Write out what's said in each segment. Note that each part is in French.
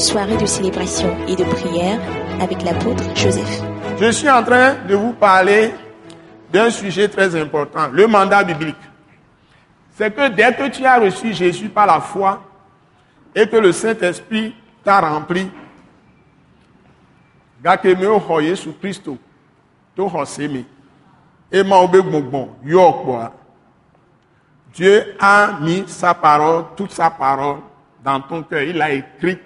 soirée de célébration et de prière avec l'apôtre Joseph. Je suis en train de vous parler d'un sujet très important, le mandat biblique. C'est que dès que tu as reçu Jésus par la foi et que le Saint-Esprit t'a rempli, kpɔa Dieu a mis sa parole, toute sa parole dans ton cœur. Il l'a écrit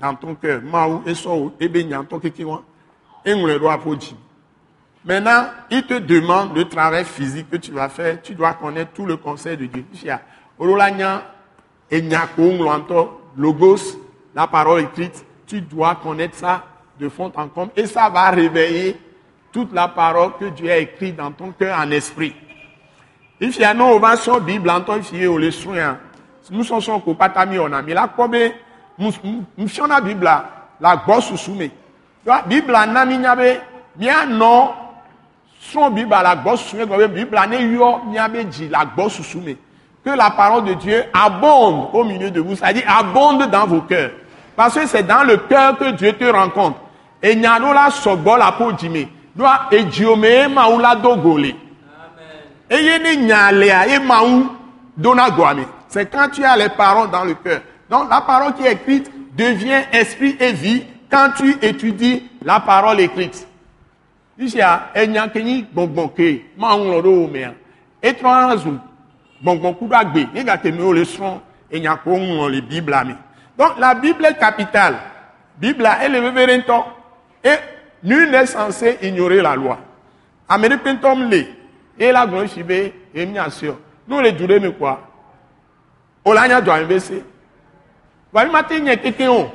dans ton cœur. Maou ɖo aƒo dzi. Maintenant, il te demande le travail physique que tu vas faire. Tu dois connaître tout le conseil de Dieu. Logos, la parole écrite. Tu dois connaître ça de fond en comble et ça va réveiller toute la parole que Dieu a écrite dans ton cœur en esprit. Ifia no va sɔ Bible ŋutɔ ifie o le srɔ̃a. Nusɔsrɔ̃ ko pata mi wɔna mi la kpɔ be nufiɔna Biblia la gbɔ susu me. Donc, Biblia na mi nya be mianɔ srɔ̃ Biblia la gbɔ susu me gɔme Biblia ne yɔ miabe dzi susu me. Que la parole de Dieu abonde au milieu de vous, c'est-à-dire abonde dans vos cœurs. Parce que c'est dans le cœur que Dieu te rencontre. Et nyano la sɔgbɔ la po dzi me. Donc, edziome ma wo la do go le. eye ne nya lea ye mawu dona goa me c'est quand tu as les paroles dans le cœur donc la parole qui est écrite devient esprit et vie quand tu étudies la parole écrite. Le le donc la bible est capitale. Veve ɖe ŋutɔ et nul n'est censé ignorer la loi. Le ye la gblɔ si be emi asiɔ n'o le du ɖe me kɔa o la bani ma te nye keke o.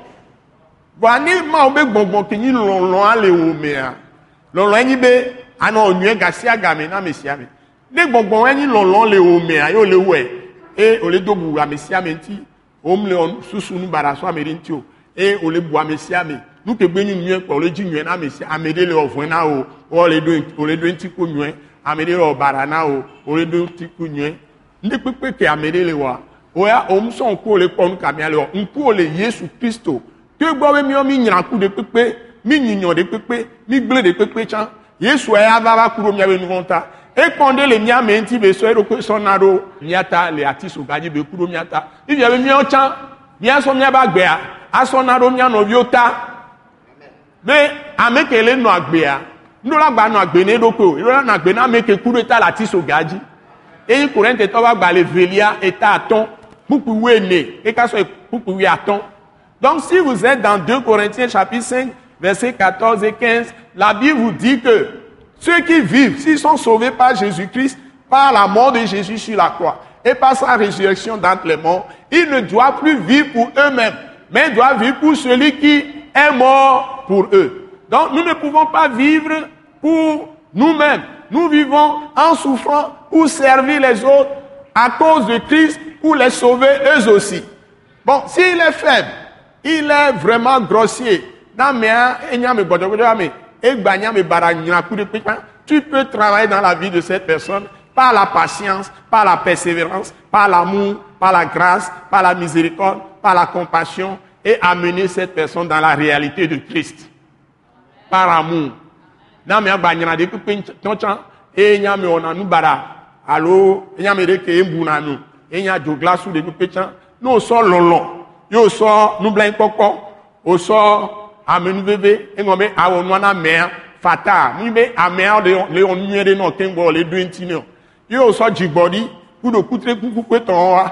Bɔn ne ma wo be gbɔgbɔ kenyi lɔlɔ ale wo mea lɔlɔ enyi be anɔ nyuie gasia game na amesia me ne gbɔgbɔ enyi lɔlɔ le wo mea ye wole wɔe e wole do bu amesia me ŋti wom le wɔ susu nu bara so ame ɖe o. E wole bu amesia me nutegbe nyi nyuie kpɔ wole dzi nyuie na amesia ame ɖe le wɔvɔe na wo wole do wole do ŋti ko nyuie ame ɖe le wɔ na wo wole do ŋti ko nyuie ne kpekpe ke ame ɖe le o ya o ŋusɔ ŋkuwo le kpɔ nu kamia le wa ŋkuwo le yesu kristo. To gbɔ be miɔ mi nyra ku de kpekpe mi nyinyɔ de kpekpe mi gble de kpekpe tsã yesu ya va va ku ɖo miabe nu vɔ ta. Ekpɔn ɖe le mia me ŋuti be sɔ eɖokpe sɔna ɖo mia ta le ati so gadzi be ku ɖo mia ta. Ifia be miawo tsã miasɔ miabe agbea asɔna ɖo mia nɔviwo ta. Be ame ke le nɔ agbea ndola gba nɔ agbe ne ɖokpe o ndola nɔ agbe na ame ke ku ɖo ta le ati so ga dzi eye korintɛ tɔ va gba le velia eta atɔn kpukpu wu ene eka sɔ kpukpu wu atɔn donc si vous êtes dans 2 Corinthiens chapitre 5 verset 14 et 15 la Bible vous dit que ceux qui vivent s'ils sont sauvés par Jésus-Christ par la mort de Jésus sur la croix et par sa résurrection d'entre les morts ils ne doivent plus vivre pour eux-mêmes mais doivent vivre pour celui qui est mort pour eux. Donc nous ne pouvons pas vivre pour nous-mêmes. Nous vivons en souffrant pour servir les autres à cause de Christ, pour les sauver eux aussi. Bon, s'il est faible, il est vraiment grossier. Tu peux travailler dans la vie de cette personne par la patience, par la persévérance, par l'amour, par la grâce, par la miséricorde, par la compassion et amener cette personne dans la réalité de Christ. Par amour na èèyàn àjò glasu lè dúpẹ́ tán. N'o sọ lọlọ yóò sọ nublanyi kpɔkpɔ o sọ amenuveve eŋɔ be awɔ nua na mɛa fata mi be amea le yɔ nyuie ɖe nɔ keŋgbɔ le do eŋti nɛ yóò sọ dzigbɔɖi kudo kutre kukukue tɔn wa.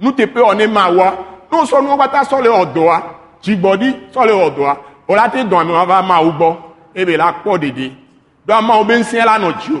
Nuteƒe wɔ ne ma wa n'o sọ nuwo katã sɔ le ɔdɔa dzigbɔɖi sɔ le ɔdɔa o la te dɔn ame wa va ma wo gbɔ ebe la kpɔ dede do amawo be ŋusẽ la nɔ dziwo.